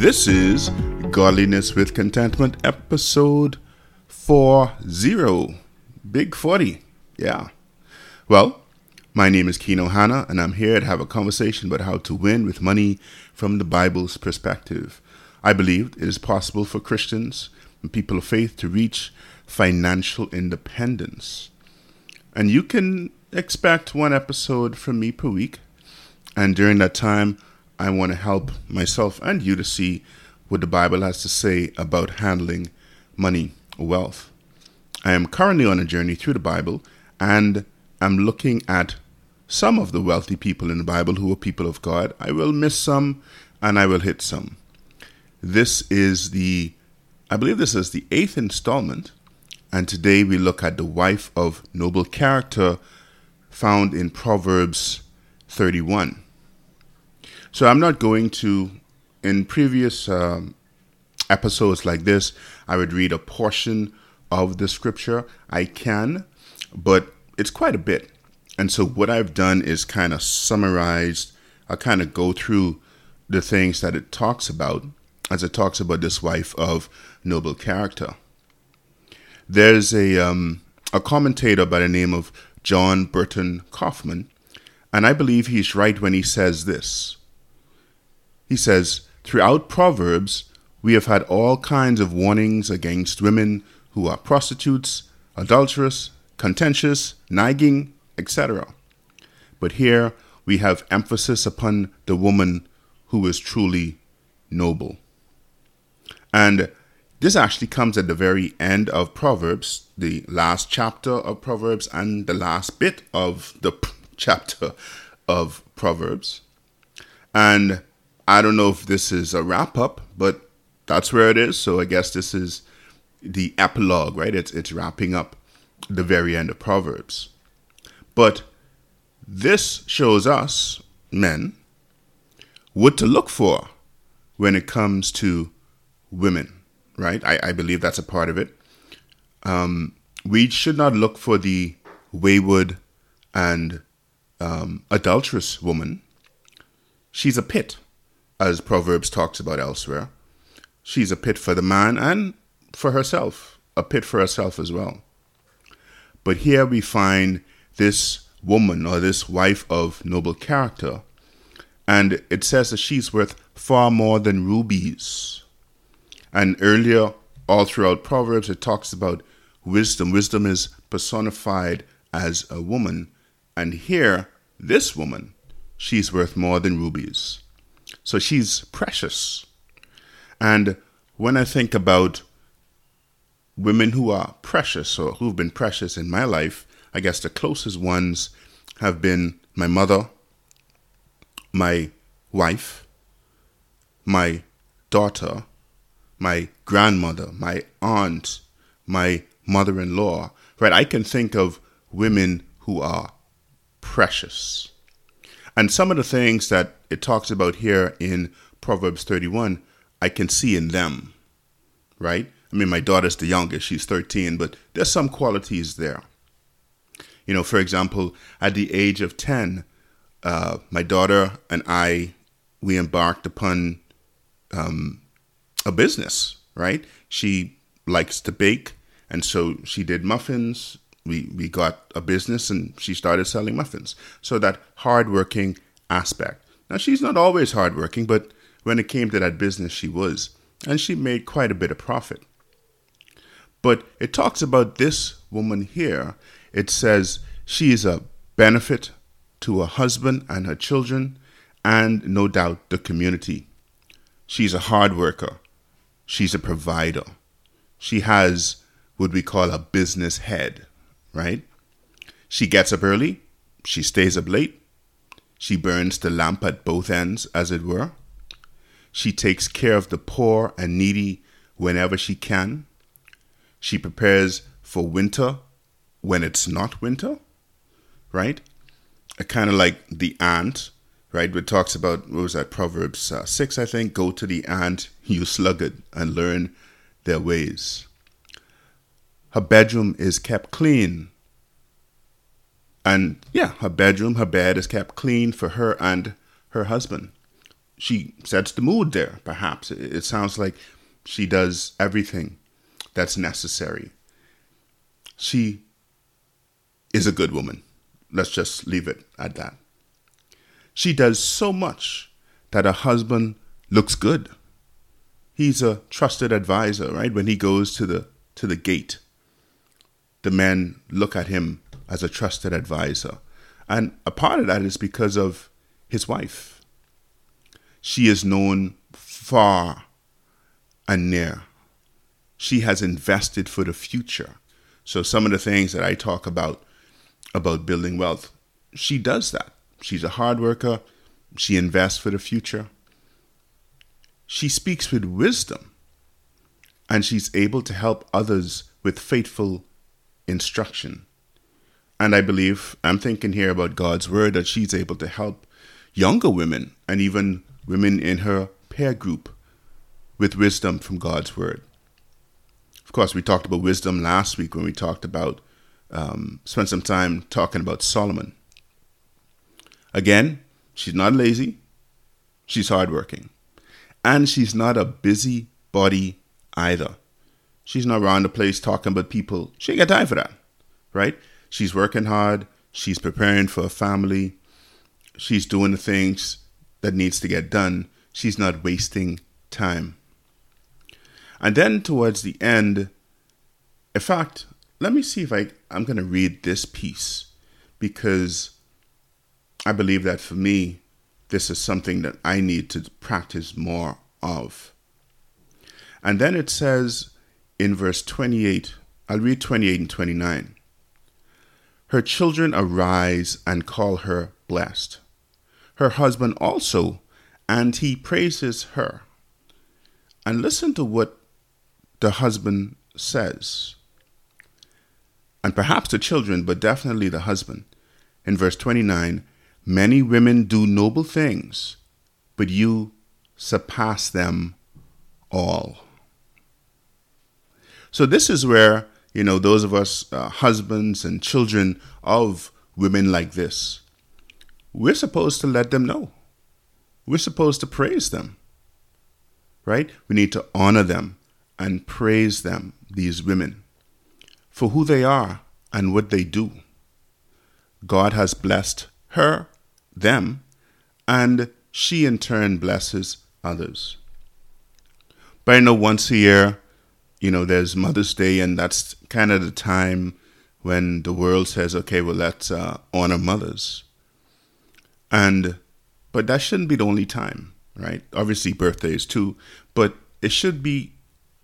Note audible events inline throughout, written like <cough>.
This is Godliness with Contentment, episode 40. Big 40. Yeah. Well, my name is Keno Hanna, and I'm here to have a conversation about how to win with money from the Bible's perspective. I believe it is possible for Christians and people of faith to reach financial independence. And you can expect one episode from me per week. And during that time, I want to help myself and you to see what the Bible has to say about handling money or wealth. I am currently on a journey through the Bible and I'm looking at some of the wealthy people in the Bible who are people of God. I will miss some and I will hit some. This is the, I believe this is the eighth installment, and today we look at the wife of noble character found in Proverbs 31. So I'm not going to, in previous um, episodes like this, I would read a portion of the scripture. I can, but it's quite a bit. And so what I've done is kind of summarized, I kind of go through the things that it talks about as it talks about this wife of noble character. There's a, um, a commentator by the name of John Burton Coffman, and I believe he's right when he says this. He says, Throughout Proverbs, we have had all kinds of warnings against women who are prostitutes, adulterous, contentious, nagging, etc. But here we have emphasis upon the woman who is truly noble. And this actually comes at the very end of Proverbs, the last chapter of Proverbs, and the last bit of the p- chapter of Proverbs. And I don't know if this is a wrap up, but that's where it is. So I guess this is the epilogue, right? It's it's wrapping up the very end of Proverbs. But this shows us, men, what to look for when it comes to women, right? I, I believe that's a part of it. Um, we should not look for the wayward and um, adulterous woman. She's a pit, as Proverbs talks about elsewhere. She's a pit for the man and for herself, a pit for herself as well. But here we find this woman or this wife of noble character, and it says that she's worth far more than rubies. And earlier, all throughout Proverbs, it talks about wisdom. Wisdom is personified as a woman. And here, this woman, she's worth more than rubies. So she's precious. And when I think about women who are precious or who've been precious in my life, I guess the closest ones have been my mother, my wife, my daughter, my grandmother, my aunt, my mother in law, right? I can think of women who are precious. And some of the things that it talks about here in Proverbs 31, I can see in them, right? I mean, my daughter's the youngest, she's 13, but there's some qualities there. You know, for example, at the age of 10, uh, my daughter and I, we embarked upon um, a business, right? She likes to bake, and so she did muffins. We, we got a business and she started selling muffins. So that hardworking aspect. Now, she's not always hardworking, but when it came to that business, she was. And she made quite a bit of profit. But it talks about this woman here. It says she is a benefit to her husband and her children, and no doubt the community. She's a hard worker. She's a provider. She has what we call a business head, right? She gets up early. She stays up late. She burns the lamp at both ends, as it were. She takes care of the poor and needy whenever she can. She prepares for winter when it's not winter, right? Kind of like the ant, right? It talks about, what was that, Proverbs uh, 6, I think? Go to the ant, <laughs> you sluggard, and learn their ways. Her bedroom is kept clean. And yeah, her bedroom, her bed is kept clean for her and her husband. she sets the mood there, perhaps. It, sounds like she does everything that's necessary. She is a good woman. Let's just leave it at that. She does so much that her husband looks good. He's a trusted advisor, right? When he goes to the to the gate, the men look at him as a trusted advisor. And a part of that is because of his wife. She is known far and near. She has invested for the future. So some of the things that I talk about about building wealth, she does that. She's a hard worker. She invests for the future. She speaks with wisdom and she's able to help others with faithful instruction. And I believe, I'm thinking here about God's word, that she's able to help younger women and even women in her peer group with wisdom from God's word. Of course, we talked about wisdom last week when we talked about, um, spent some time talking about Solomon. Again, she's not lazy, she's hardworking. And she's not a busy body either. She's not around the place talking about people. She ain't got time for that, right? She's working hard. She's preparing for a family. She's doing the things that needs to get done. She's not wasting time. And then towards the end, in fact, let me see if I, I'm going to read this piece because I believe that for me, this is something that I need to practice more of. And then it says in verse 28, I'll read 28 and 29. Her children arise and call her blessed. Her husband also, and he praises her. And listen to what the husband says. And perhaps the children, but definitely the husband. In verse 29, many women do noble things, but you surpass them all. So this is where, you know, those of us uh, husbands and children of women like this, we're supposed to let them know. We're supposed to praise them. Right? We need to honor them and praise them, these women, for who they are and what they do. God has blessed her, them, and she in turn blesses others. But I know once a year, you know, there's Mother's Day, and that's kind of the time when the world says, okay, well, let's uh, honor mothers. And, but that shouldn't be the only time, right? Obviously, birthdays too, but it should be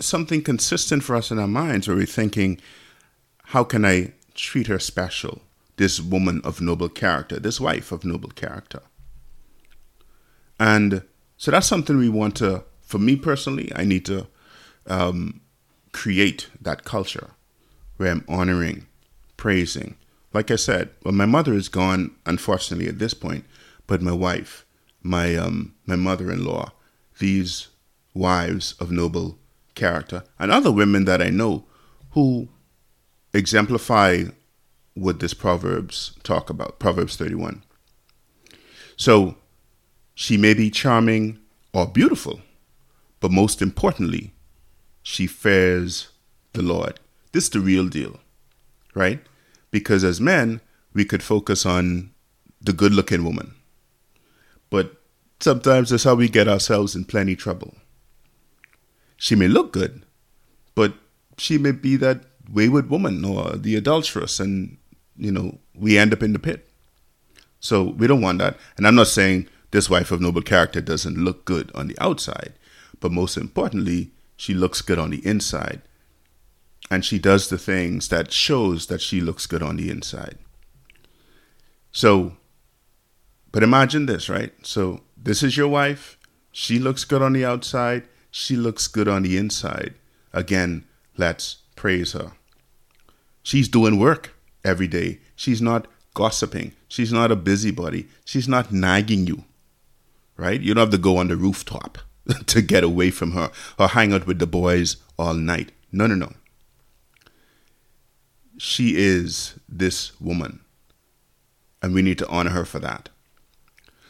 something consistent for us in our minds where we're thinking, how can I treat her special? This woman of noble character, this wife of noble character. And so that's something we want to, for me personally, I need to um, create that culture where I'm honoring, praising. Like I said, well, my mother is gone, unfortunately, at this point, but my wife, my um, my mother-in-law, these wives of noble character, and other women that I know who exemplify what this Proverbs talk about, Proverbs 31. So she may be charming or beautiful, but most importantly, she fears the Lord. This is the real deal, right? Because as men, we could focus on the good looking woman. But sometimes that's how we get ourselves in plenty trouble. She may look good, but she may be that wayward woman or the adulteress, and you know, we end up in the pit. So we don't want that. And I'm not saying this wife of noble character doesn't look good on the outside, but most importantly, she looks good on the inside. And she does the things that shows that she looks good on the inside. So, but imagine this, right? So, this is your wife. She looks good on the outside. She looks good on the inside. Again, let's praise her. She's doing work every day. She's not gossiping. She's not a busybody. She's not nagging you, right? You don't have to go on the rooftop <laughs> to get away from her or hang out with the boys all night. No, no, no. She is this woman, and we need to honor her for that.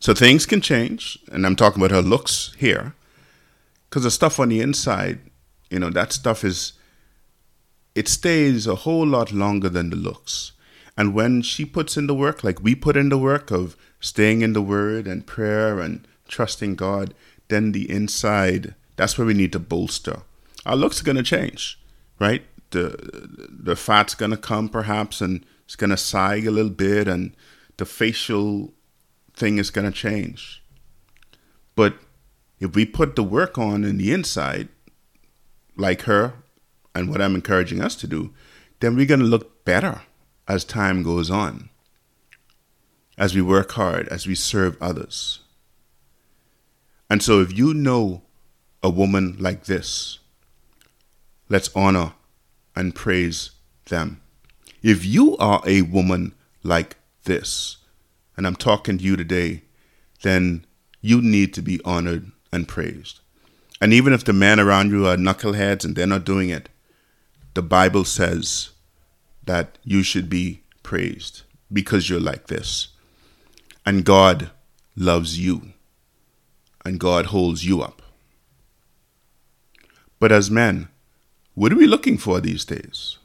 So things can change, and I'm talking about her looks here, because the stuff on the inside, you know, that stuff is, it stays a whole lot longer than the looks. And when she puts in the work, like we put in the work of staying in the Word and prayer and trusting God, then the inside, that's where we need to bolster. Our looks are going to change, right? The the fat's going to come perhaps, and it's going to sag a little bit, and the facial thing is going to change. But if we put the work on in the inside, like her, and what I'm encouraging us to do, then we're going to look better as time goes on, as we work hard, as we serve others. And so, if you know a woman like this, let's honor and praise them. If you are a woman like this, and I'm talking to you today, then you need to be honored and praised. And even if the men around you are knuckleheads and they're not doing it, the Bible says that you should be praised because you're like this. And God loves you, and God holds you up. But as men, what are we looking for these days?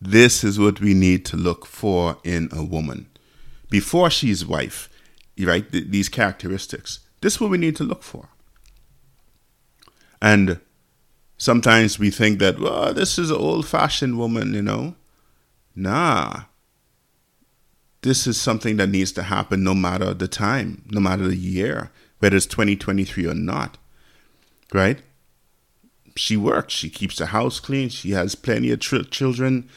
This is what we need to look for in a woman before she's wife, right? Th- these characteristics. This is what we need to look for. And sometimes we think that, well, this is an old fashioned woman, you know. Nah. This is something that needs to happen no matter the time, no matter the year, whether it's 2023 or not. Right? She works, she keeps the house clean, she has plenty of tr- children,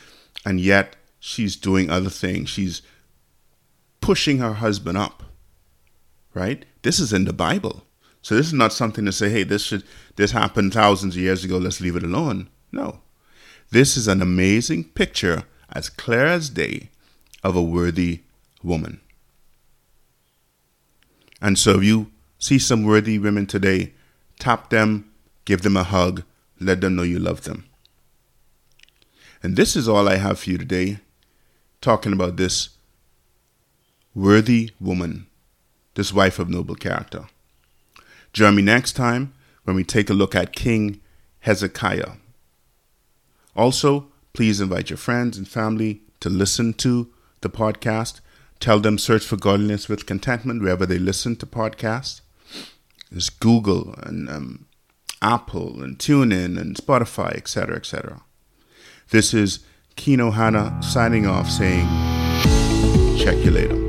and yet she's doing other things. She's pushing her husband up. Right? This is in the Bible. So this is not something to say, hey, this should this happened thousands of years ago, let's leave it alone. No. This is an amazing picture, as clear as day, of a worthy woman. And so you see some worthy women today, tap them, give them a hug, let them know you love them. And this is all I have for you today, talking about this worthy woman, this wife of noble character. Join me next time when we take a look at King Hezekiah. Also, please invite your friends and family to listen to the podcast. Tell them search for godliness with contentment wherever they listen to podcasts. There's Google and um, Apple and TuneIn and Spotify, etc., etc. This is Kino Hana signing off saying, check you later.